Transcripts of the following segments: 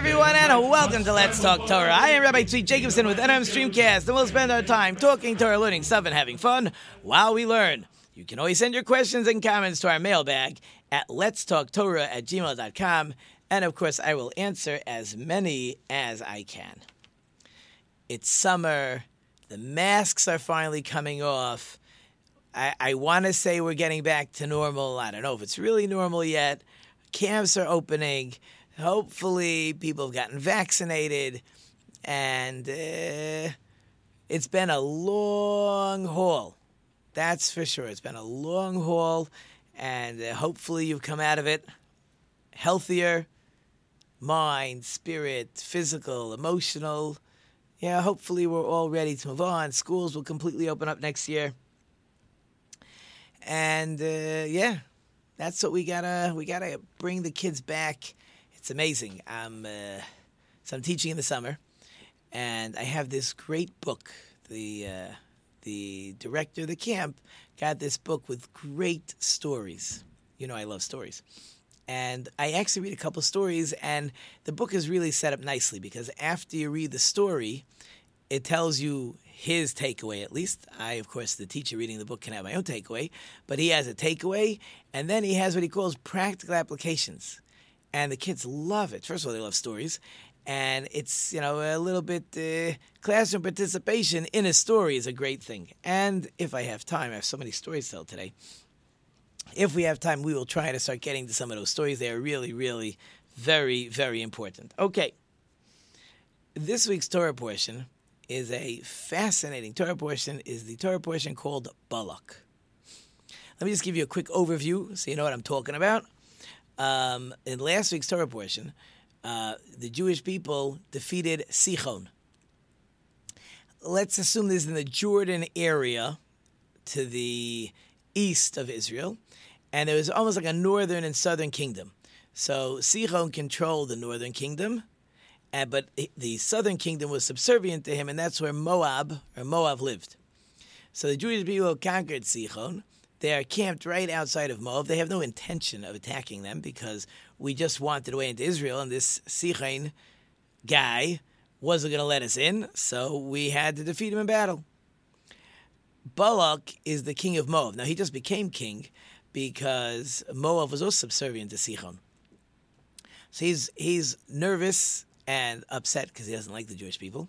Everyone, and welcome to Let's Talk Torah. I am Rabbi Tzvi Jacobson with NM Streamcast, and we'll spend our time talking Torah, learning stuff, and having fun while we learn. You can always send your questions and comments to our mailbag at letstalktorah at gmail.com, and of course, I will answer as many as I can. It's summer, the masks are finally coming off. I, I want to say we're getting back to normal. I don't know if it's really normal yet. Camps are opening. Hopefully, people have gotten vaccinated. And uh, it's been a long haul. That's for sure. It's been a long haul. And uh, hopefully, you've come out of it healthier mind, spirit, physical, emotional. Yeah, hopefully, we're all ready to move on. Schools will completely open up next year. And uh, yeah, that's what we gotta we gotta bring the kids back. It's amazing. I'm uh, so I'm teaching in the summer, and I have this great book. The uh, the director of the camp got this book with great stories. You know, I love stories. And I actually read a couple stories, and the book is really set up nicely because after you read the story, it tells you his takeaway at least. I, of course, the teacher reading the book can have my own takeaway, but he has a takeaway, and then he has what he calls practical applications. And the kids love it. First of all, they love stories, and it's you know a little bit uh, classroom participation in a story is a great thing. And if I have time, I have so many stories to tell today. If we have time, we will try to start getting to some of those stories. They are really, really very, very important. Okay. This week's Torah portion is a fascinating Torah portion, is the Torah portion called Balak. Let me just give you a quick overview so you know what I'm talking about. Um, in last week's Torah portion, uh, the Jewish people defeated Sichon. Let's assume this is in the Jordan area to the east of Israel, and it was almost like a northern and southern kingdom. So Sichon controlled the northern kingdom, and, but the southern kingdom was subservient to him, and that's where Moab or Moab lived. So the Jewish people conquered Sichon. They are camped right outside of Moab. They have no intention of attacking them because we just wanted a way into Israel, and this Sichon guy wasn't going to let us in, so we had to defeat him in battle. Balak is the king of Moab. Now, he just became king because Moab was also subservient to Sichon. So he's, he's nervous and upset because he doesn't like the Jewish people.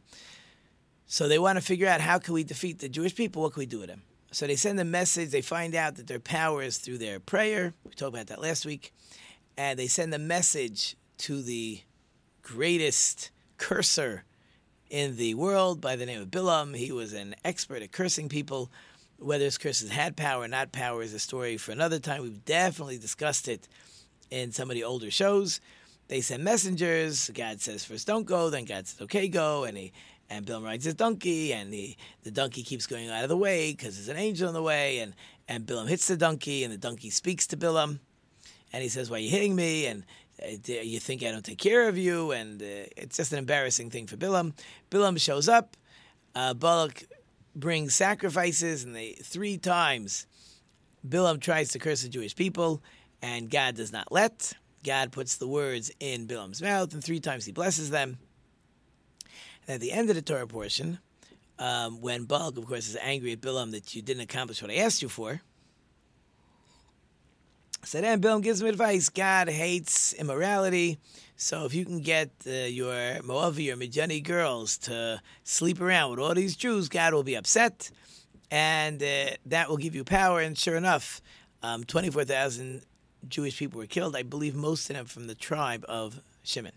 So they want to figure out how can we defeat the Jewish people? What can we do with them? So they send a message. They find out that their power is through their prayer. We talked about that last week. And they send a message to the greatest curser in the world by the name of Bilam. He was an expert at cursing people. Whether his curses had power or not power is a story for another time. We've definitely discussed it in some of the older shows. They send messengers. God says first don't go, then God says okay go, and he and Bilam rides his donkey, and the, the donkey keeps going out of the way because there's an angel in the way, and and Bilam hits the donkey, and the donkey speaks to Bilam, and he says, "Why are you hitting me?" and uh, you think I don't take care of you, and uh, it's just an embarrassing thing for Bilam. Bilam shows up. Uh, Balak brings sacrifices, and they three times Bilam tries to curse the Jewish people, and God does not let. God puts the words in Bilam's mouth, and three times he blesses them. And at the end of the Torah portion, um, when Balak, of course, is angry at Bilam that you didn't accomplish what I asked you for, so then Bilam gives him advice. God hates immorality. So if you can get uh, your Moavi or Midiani girls to sleep around with all these Jews, God will be upset. And uh, that will give you power. And sure enough, um, 24,000 Jewish people were killed. I believe most of them from the tribe of Shimon.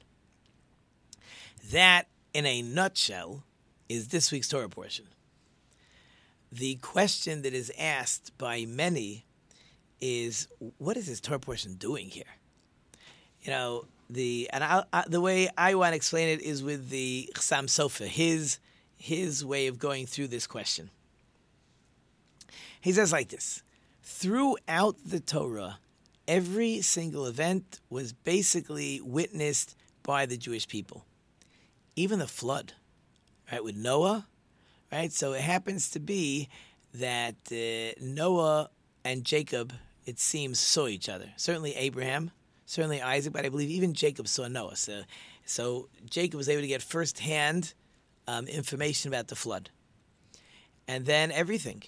That, in a nutshell, is this week's Torah portion. The question that is asked by many is what is this Torah portion doing here? You know, the and I, I, the way I want to explain it is with the Chassam Sofer, his his way of going through this question. He says like this: throughout the Torah, every single event was basically witnessed by the Jewish people, even the flood, right? With Noah, right? So it happens to be that uh, Noah and Jacob, it seems, saw each other. Certainly Abraham certainly Isaac, but I believe even Jacob saw Noah. So, so Jacob was able to get firsthand um, information about the flood. And then everything,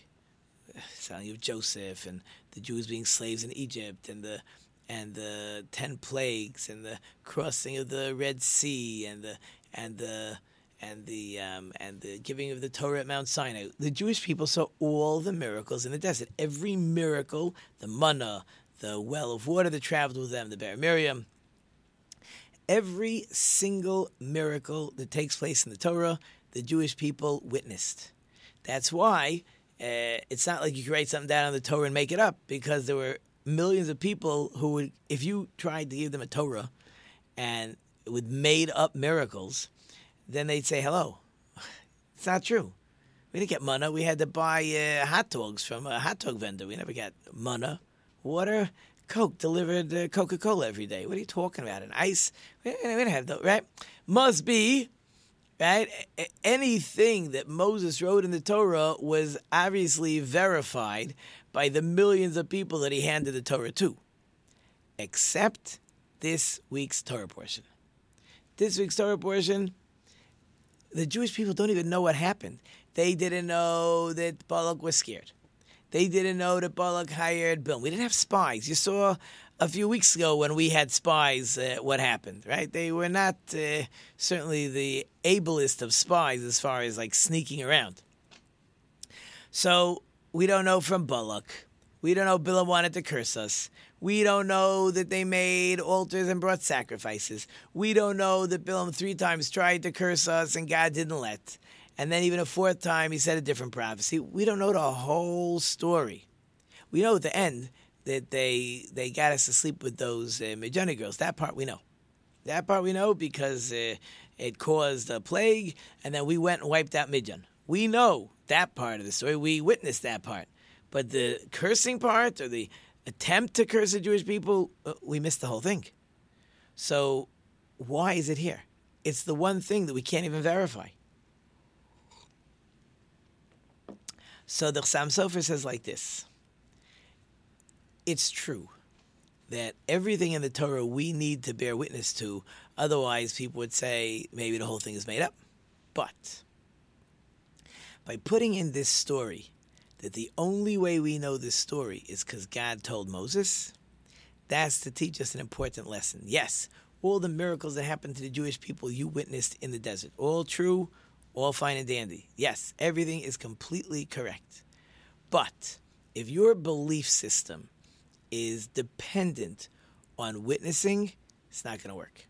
telling of Joseph and the Jews being slaves in Egypt and the and the ten plagues and the crossing of the Red Sea and the and the and the um, and the giving of the Torah at Mount Sinai. The Jewish people saw all the miracles in the desert. Every miracle, the manna, the well of water that traveled with them, the Ber Miriam. Every single miracle that takes place in the Torah, the Jewish people witnessed. That's why uh, it's not like you can write something down on the Torah and make it up, because there were millions of people who would, if you tried to give them a Torah and with made up miracles, then they'd say, hello. It's not true. We didn't get manna. We had to buy uh, hot dogs from a hot dog vendor. We never got manna water, Coke delivered uh, Coca Cola every day. What are you talking about? An ice? We don't have that, right? Must be, right? Anything that Moses wrote in the Torah was obviously verified by the millions of people that he handed the Torah to, except this week's Torah portion. This week's Torah portion, the Jewish people don't even know what happened. They didn't know that Balak was scared. They didn't know that Balak hired Bill. We didn't have spies. You saw a few weeks ago when we had spies uh, what happened, right? They were not uh, certainly the ablest of spies as far as like sneaking around. So we don't know from Balak. We don't know Bilam wanted to curse us. We don't know that they made altars and brought sacrifices. We don't know that Bilam three times tried to curse us and God didn't let and then even a fourth time he said a different prophecy. We don't know the whole story. We know at the end that they they got us to sleep with those uh, girls. That part we know. That part we know because uh, it caused a plague, and then we went and wiped out Midian. We know that part of the story. We witnessed that part. But the cursing part or the attempt to curse the Jewish people, uh, we miss the whole thing. So why is it here? It's the one thing that we can't even verify. So the Chassam Sofer says like this It's true that everything in the Torah we need to bear witness to, otherwise, people would say maybe the whole thing is made up. But by putting in this story, that the only way we know this story is because God told Moses, that's to teach us an important lesson. Yes, all the miracles that happened to the Jewish people you witnessed in the desert, all true, all fine and dandy. Yes, everything is completely correct. But if your belief system is dependent on witnessing, it's not going to work.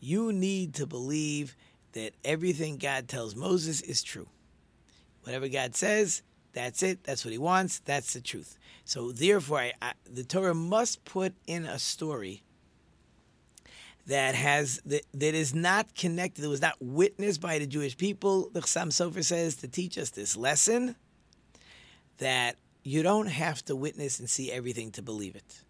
You need to believe that everything God tells Moses is true. Whatever God says, that's it. That's what he wants. That's the truth. So, therefore, I, I, the Torah must put in a story that has that, that is not connected, that was not witnessed by the Jewish people. The Chassam Sofer says to teach us this lesson that you don't have to witness and see everything to believe it.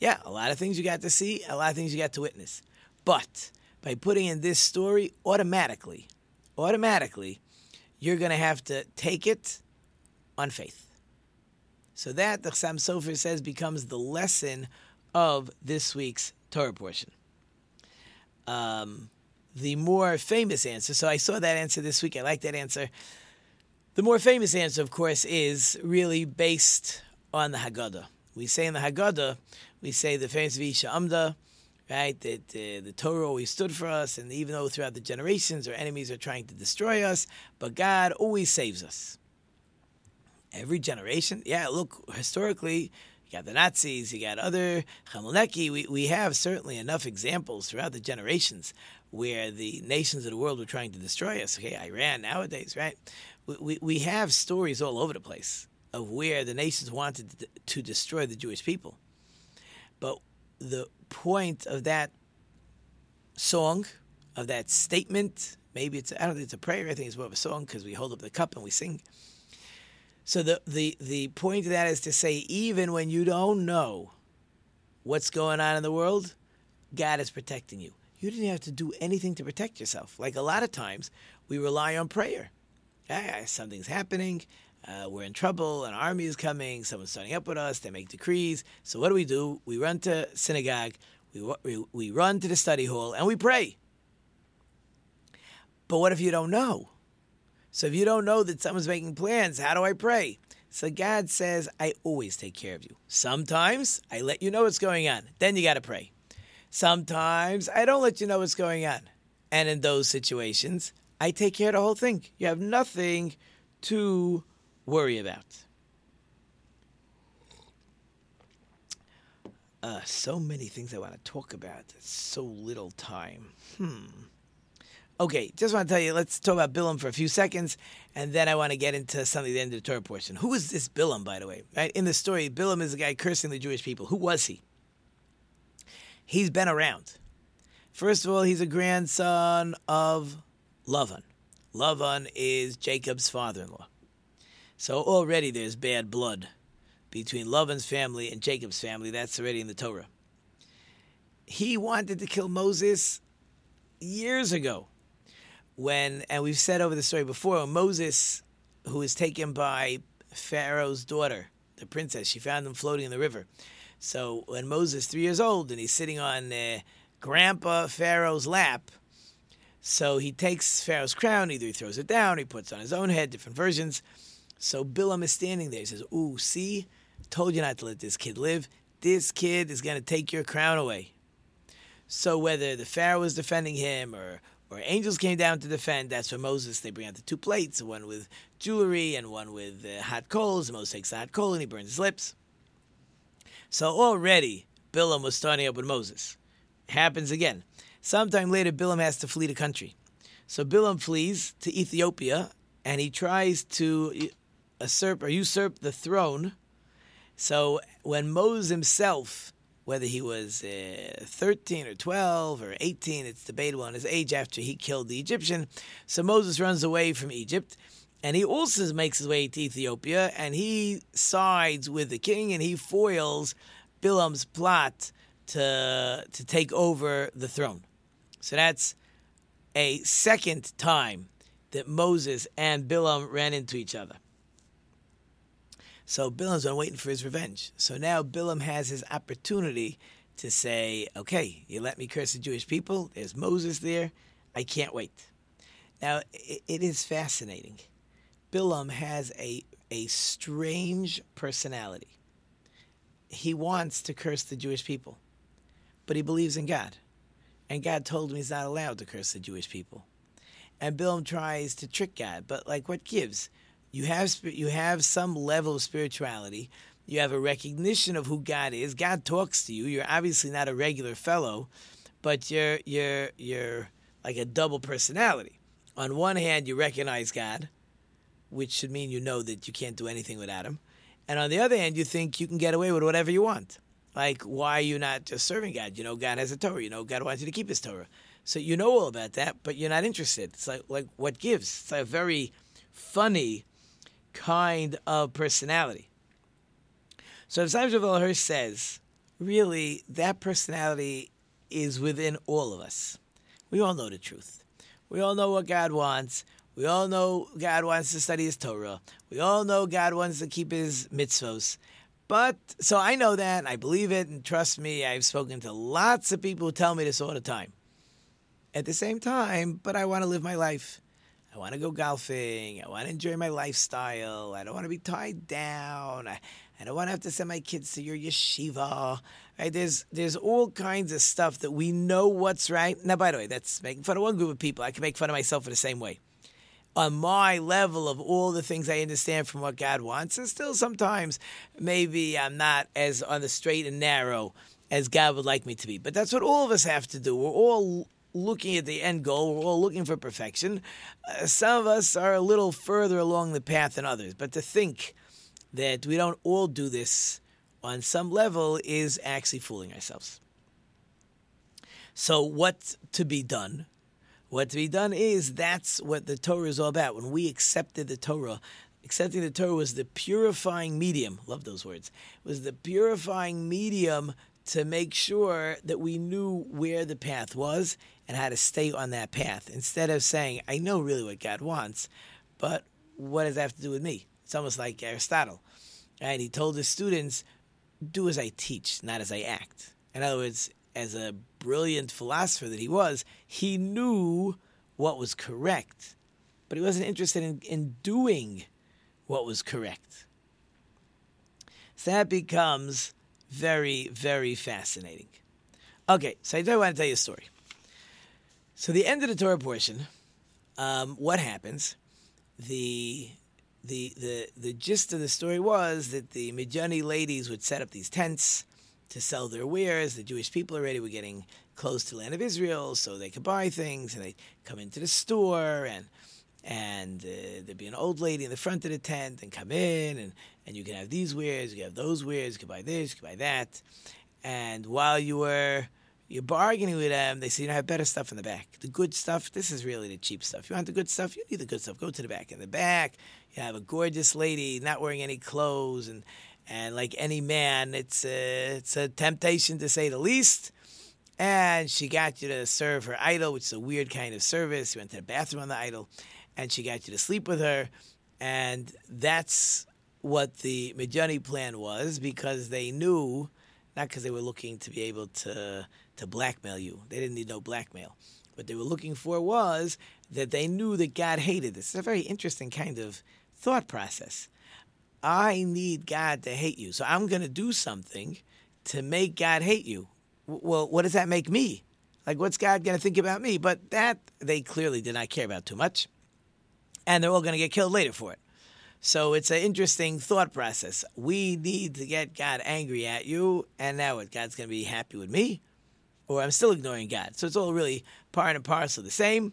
Yeah, a lot of things you got to see, a lot of things you got to witness. But by putting in this story, automatically, automatically, you're going to have to take it on faith. So that, the Chassam Sofer says, becomes the lesson of this week's Torah portion um, the more famous answer. So I saw that answer this week. I like that answer. The more famous answer, of course, is really based on the Haggadah. We say in the Haggadah, we say the famous Visha Amda, right? That uh, the Torah always stood for us, and even though throughout the generations our enemies are trying to destroy us, but God always saves us. Every generation, yeah. Look, historically, you got the Nazis, you got other Chmielnicki. We, we have certainly enough examples throughout the generations where the nations of the world were trying to destroy us. Okay, Iran nowadays, right? We, we, we have stories all over the place of where the nations wanted to destroy the Jewish people. But the point of that song of that statement. Maybe it's I don't think it's a prayer. I think it's more of a song because we hold up the cup and we sing. So the the the point of that is to say even when you don't know what's going on in the world, God is protecting you. You didn't have to do anything to protect yourself. Like a lot of times, we rely on prayer. Something's happening. Uh, we're in trouble. An army is coming. Someone's starting up with us. They make decrees. So what do we do? We run to synagogue. We, we, we run to the study hall and we pray. But what if you don't know? So if you don't know that someone's making plans, how do I pray? So God says, I always take care of you. Sometimes I let you know what's going on. Then you got to pray. Sometimes I don't let you know what's going on. And in those situations, I take care of the whole thing. You have nothing to worry about. Uh, so many things I want to talk about. So little time. Hmm. Okay, just want to tell you, let's talk about Bilam for a few seconds, and then I want to get into something at the end of the Torah portion. Who is this Bilam, by the way? Right? In the story, Bilam is the guy cursing the Jewish people. Who was he? He's been around. First of all, he's a grandson of Lavan. Lavan is Jacob's father in law. So already there's bad blood between Lavan's family and Jacob's family. That's already in the Torah. He wanted to kill Moses years ago when, and we've said over the story before, Moses, who was taken by Pharaoh's daughter, the princess, she found him floating in the river. So when Moses, three years old, and he's sitting on uh, Grandpa Pharaoh's lap, so he takes Pharaoh's crown, either he throws it down, he puts on his own head, different versions. So Bilam is standing there. He says, Ooh, see, told you not to let this kid live. This kid is going to take your crown away. So whether the Pharaoh was defending him or or angels came down to defend. That's when Moses, they bring out the two plates, one with jewelry and one with uh, hot coals. Moses takes the hot coal and he burns his lips. So already, Bilam was starting up with Moses. Happens again. Sometime later, Bilam has to flee the country. So Bilam flees to Ethiopia and he tries to usurp or usurp the throne. So when Moses himself whether he was uh, 13 or 12 or 18, it's debatable on his age after he killed the Egyptian. So Moses runs away from Egypt. And he also makes his way to Ethiopia and he sides with the king and he foils Bilam's plot to, to take over the throne. So that's a second time that Moses and Bilam ran into each other. So Bilam's been waiting for his revenge. So now Bilam has his opportunity to say, okay, you let me curse the Jewish people. There's Moses there. I can't wait. Now, it is fascinating. Bilam has a, a strange personality. He wants to curse the Jewish people, but he believes in God. And God told him he's not allowed to curse the Jewish people. And Bilam tries to trick God, but like what gives? You have you have some level of spirituality. You have a recognition of who God is. God talks to you. You're obviously not a regular fellow, but you're you're you're like a double personality. On one hand, you recognize God, which should mean you know that you can't do anything without Him, and on the other hand, you think you can get away with whatever you want. Like, why are you not just serving God? You know, God has a Torah. You know, God wants you to keep His Torah. So you know all about that, but you're not interested. It's like like what gives? It's like a very funny kind of personality. So if Simon Rav says, really, that personality is within all of us. We all know the truth. We all know what God wants. We all know God wants to study His Torah. We all know God wants to keep His mitzvos. But so I know that, I believe it, and trust me, I've spoken to lots of people who tell me this all the time. At the same time, but I want to live my life. I want to go golfing. I want to enjoy my lifestyle. I don't want to be tied down. I, I don't want to have to send my kids to your yeshiva. Right? There's there's all kinds of stuff that we know what's right. Now, by the way, that's making fun of one group of people. I can make fun of myself in the same way. On my level of all the things I understand from what God wants, and still sometimes maybe I'm not as on the straight and narrow as God would like me to be. But that's what all of us have to do. We're all looking at the end goal. We're all looking for perfection. Uh, some of us are a little further along the path than others. But to think that we don't all do this on some level is actually fooling ourselves. So, what to be done? What to be done is that's what the Torah is all about. When we accepted the Torah, accepting the Torah was the purifying medium. Love those words. Was the purifying medium to make sure that we knew where the path was and how to stay on that path. Instead of saying, I know really what God wants, but what does that have to do with me? It's almost like Aristotle. And he told his students, do as I teach, not as I act. In other words, as a brilliant philosopher that he was, he knew what was correct, but he wasn't interested in, in doing what was correct. So that becomes very, very fascinating. Okay, so I do want to tell you a story. So the end of the Torah portion, um, what happens? The the the the gist of the story was that the Midiani ladies would set up these tents to sell their wares. The Jewish people already were getting close to the land of Israel, so they could buy things, and they'd come into the store, and and uh, there'd be an old lady in the front of the tent, and come in, and and you can have these wares, you can have those wares, you can buy this, you can buy that, and while you were you're bargaining with them. They say, you know, I have better stuff in the back. The good stuff, this is really the cheap stuff. You want the good stuff? You need the good stuff. Go to the back. In the back, you have a gorgeous lady not wearing any clothes, and and like any man, it's a, it's a temptation to say the least. And she got you to serve her idol, which is a weird kind of service. You went to the bathroom on the idol, and she got you to sleep with her. And that's what the Midiani plan was because they knew, not because they were looking to be able to to blackmail you. They didn't need no blackmail. What they were looking for was that they knew that God hated this. It's a very interesting kind of thought process. I need God to hate you. So I'm going to do something to make God hate you. Well, what does that make me? Like, what's God going to think about me? But that they clearly did not care about too much. And they're all going to get killed later for it. So it's an interesting thought process. We need to get God angry at you, and now what? God's going to be happy with me? Or I'm still ignoring God. So it's all really part and parcel the same.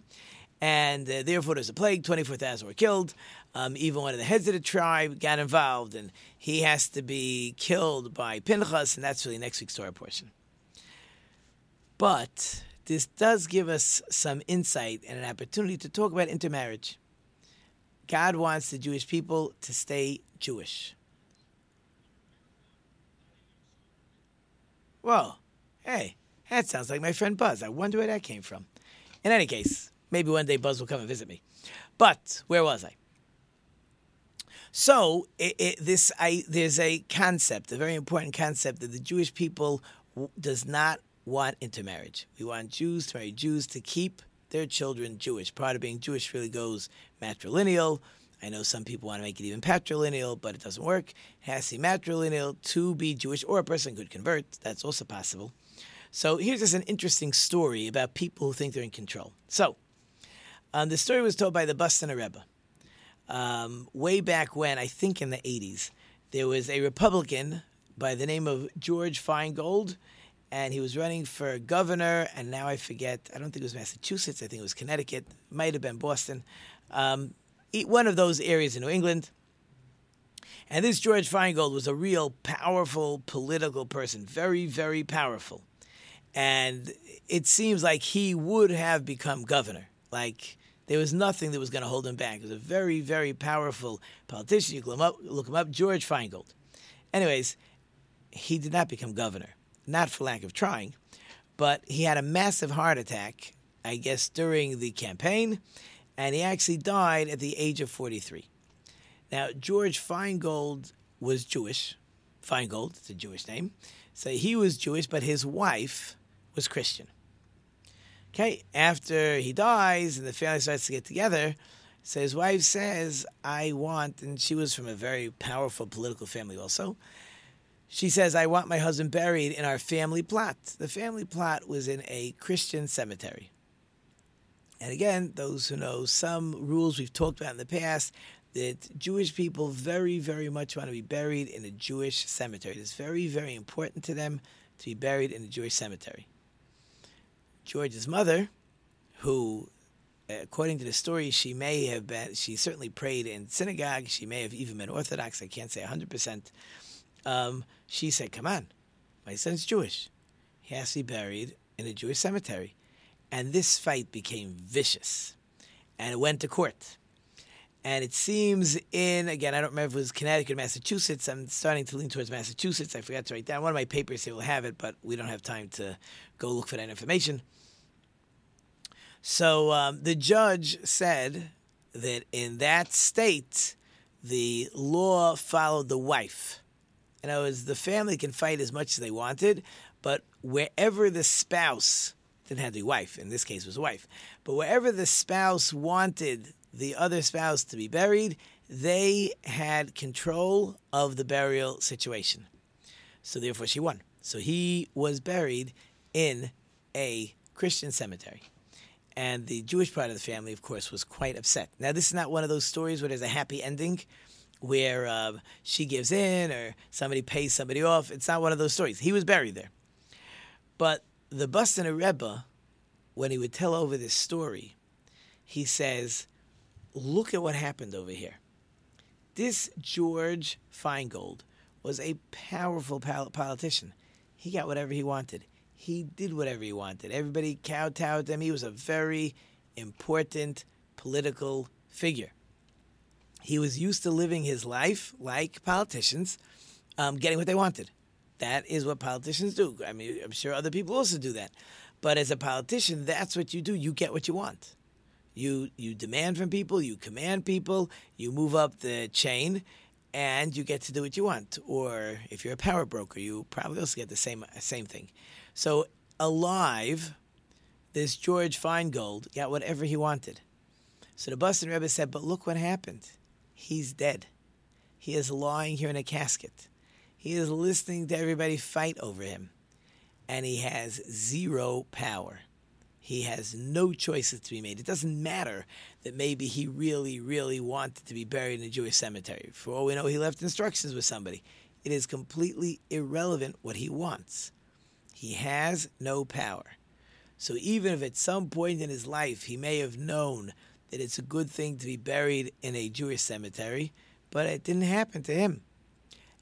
And uh, therefore, there's a plague. 24,000 were killed. Um, even one of the heads of the tribe got involved, and he has to be killed by Pinchas, and that's really next week's Torah portion. But this does give us some insight and an opportunity to talk about intermarriage. God wants the Jewish people to stay Jewish. Well, hey, that sounds like my friend Buzz. I wonder where that came from. In any case, maybe one day Buzz will come and visit me. But where was I? So it, it, this, I, there's a concept, a very important concept that the Jewish people w- does not want intermarriage. We want Jews to marry Jews to keep their children Jewish. Part of being Jewish really goes matrilineal. I know some people want to make it even patrilineal, but it doesn't work. It has to be matrilineal to be Jewish, or a person could convert. That's also possible. So here's just an interesting story about people who think they're in control. So um, the story was told by the Boston Rebbe. Um, way back when, I think in the 80s, there was a Republican by the name of George Feingold, and he was running for governor, and now I forget, I don't think it was Massachusetts, I think it was Connecticut, might have been Boston, um, one of those areas in New England. And this George Feingold was a real powerful political person, very, very powerful and it seems like he would have become governor. Like there was nothing that was going to hold him back. He was a very, very powerful politician. You look him up, look him up George Feingold. Anyways, he did not become governor, not for lack of trying, but he had a massive heart attack, I guess, during the campaign, and he actually died at the age of 43. Now, George Feingold was Jewish. Feingold, it's a Jewish name. So he was Jewish, but his wife was Christian. Okay, after he dies and the family starts to get together, so his wife says, I want, and she was from a very powerful political family also. She says, I want my husband buried in our family plot. The family plot was in a Christian cemetery. And again, those who know some rules we've talked about in the past, that Jewish people very, very much want to be buried in a Jewish cemetery. It's very, very important to them to be buried in a Jewish cemetery. George's mother, who, according to the story, she may have been, she certainly prayed in synagogue. She may have even been Orthodox. I can't say 100%. Um, she said, Come on, my son's Jewish. He has to be buried in a Jewish cemetery. And this fight became vicious. And it went to court. And it seems in, again, I don't remember if it was Connecticut or Massachusetts. I'm starting to lean towards Massachusetts. I forgot to write down. One of my papers here will have it, but we don't have time to go look for that information. So um, the judge said that in that state, the law followed the wife. In other words, the family can fight as much as they wanted, but wherever the spouse didn't have to be wife, in this case was a wife, but wherever the spouse wanted the other spouse to be buried, they had control of the burial situation. So therefore she won. So he was buried in a Christian cemetery. And the Jewish part of the family, of course, was quite upset. Now, this is not one of those stories where there's a happy ending where uh, she gives in or somebody pays somebody off. It's not one of those stories. He was buried there. But the Boston Rebbe, when he would tell over this story, he says, look at what happened over here. This George Feingold was a powerful politician. He got whatever he wanted. He did whatever he wanted. Everybody kowtowed to him. He was a very important political figure. He was used to living his life like politicians, um, getting what they wanted. That is what politicians do. I mean, I'm sure other people also do that. But as a politician, that's what you do. You get what you want. You you demand from people, you command people, you move up the chain, and you get to do what you want. Or if you're a power broker, you probably also get the same same thing. So alive, this George Feingold got whatever he wanted. So the Boston Rebbe said, "But look what happened. He's dead. He is lying here in a casket. He is listening to everybody fight over him, and he has zero power." He has no choices to be made. It doesn't matter that maybe he really, really wanted to be buried in a Jewish cemetery. For all we know, he left instructions with somebody. It is completely irrelevant what he wants. He has no power. So even if at some point in his life he may have known that it's a good thing to be buried in a Jewish cemetery, but it didn't happen to him.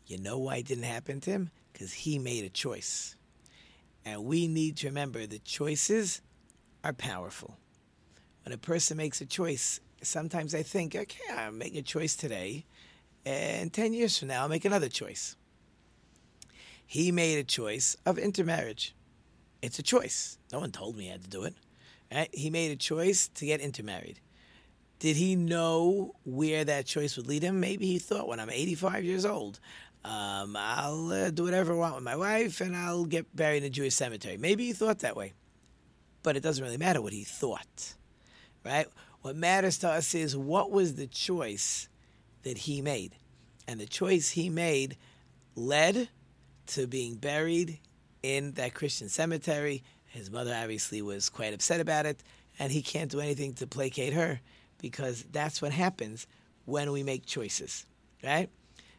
You know why it didn't happen to him? Because he made a choice. And we need to remember that choices are powerful. When a person makes a choice, sometimes I think, okay, I'm making a choice today, and 10 years from now, I'll make another choice. He made a choice of intermarriage. It's a choice. No one told me he had to do it. Right? He made a choice to get intermarried. Did he know where that choice would lead him? Maybe he thought, when I'm 85 years old, um, I'll uh, do whatever I want with my wife and I'll get buried in a Jewish cemetery. Maybe he thought that way but it doesn't really matter what he thought, right? What matters to us is what was the choice that he made. And the choice he made led to being buried in that Christian cemetery. His mother obviously was quite upset about it, and he can't do anything to placate her because that's what happens when we make choices, right?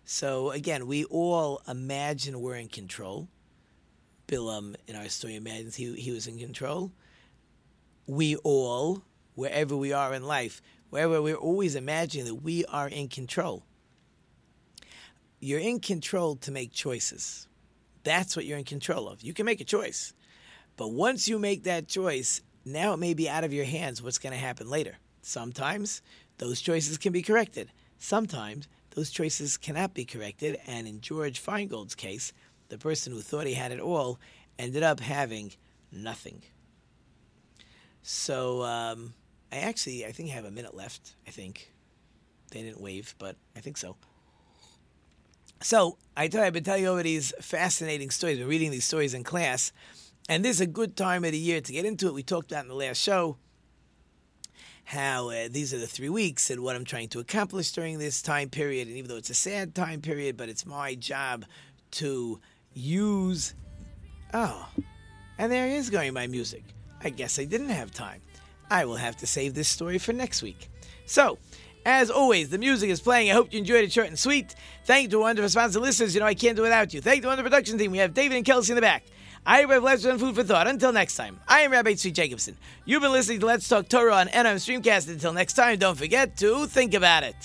So again, we all imagine we're in control. Bilam in our story imagines he, he was in control we all, wherever we are in life, wherever we're always imagining that we are in control. You're in control to make choices. That's what you're in control of. You can make a choice. But once you make that choice, now it may be out of your hands what's going to happen later. Sometimes those choices can be corrected. Sometimes those choices cannot be corrected. And in George Feingold's case, the person who thought he had it all ended up having nothing. So um, I actually, I think I have a minute left. I think they didn't wave, but I think so. So I tell you, I've been telling you over these fascinating stories. We're reading these stories in class, and this is a good time of the year to get into it. We talked about in the last show how uh, these are the three weeks and what I'm trying to accomplish during this time period. And even though it's a sad time period, but it's my job to use. Oh, and there is going my music. I guess I didn't have time. I will have to save this story for next week. So, as always, the music is playing. I hope you enjoyed it short and sweet. Thank to wonderful sponsor listeners. You know I can't do without you. Thank to wonderful production team. We have David and Kelsey in the back. I have Let's and Food for Thought. Until next time, I am Rabbi Tzvi Jacobson. You've been listening to Let's Talk Torah on NM Streamcast. Until next time, don't forget to think about it.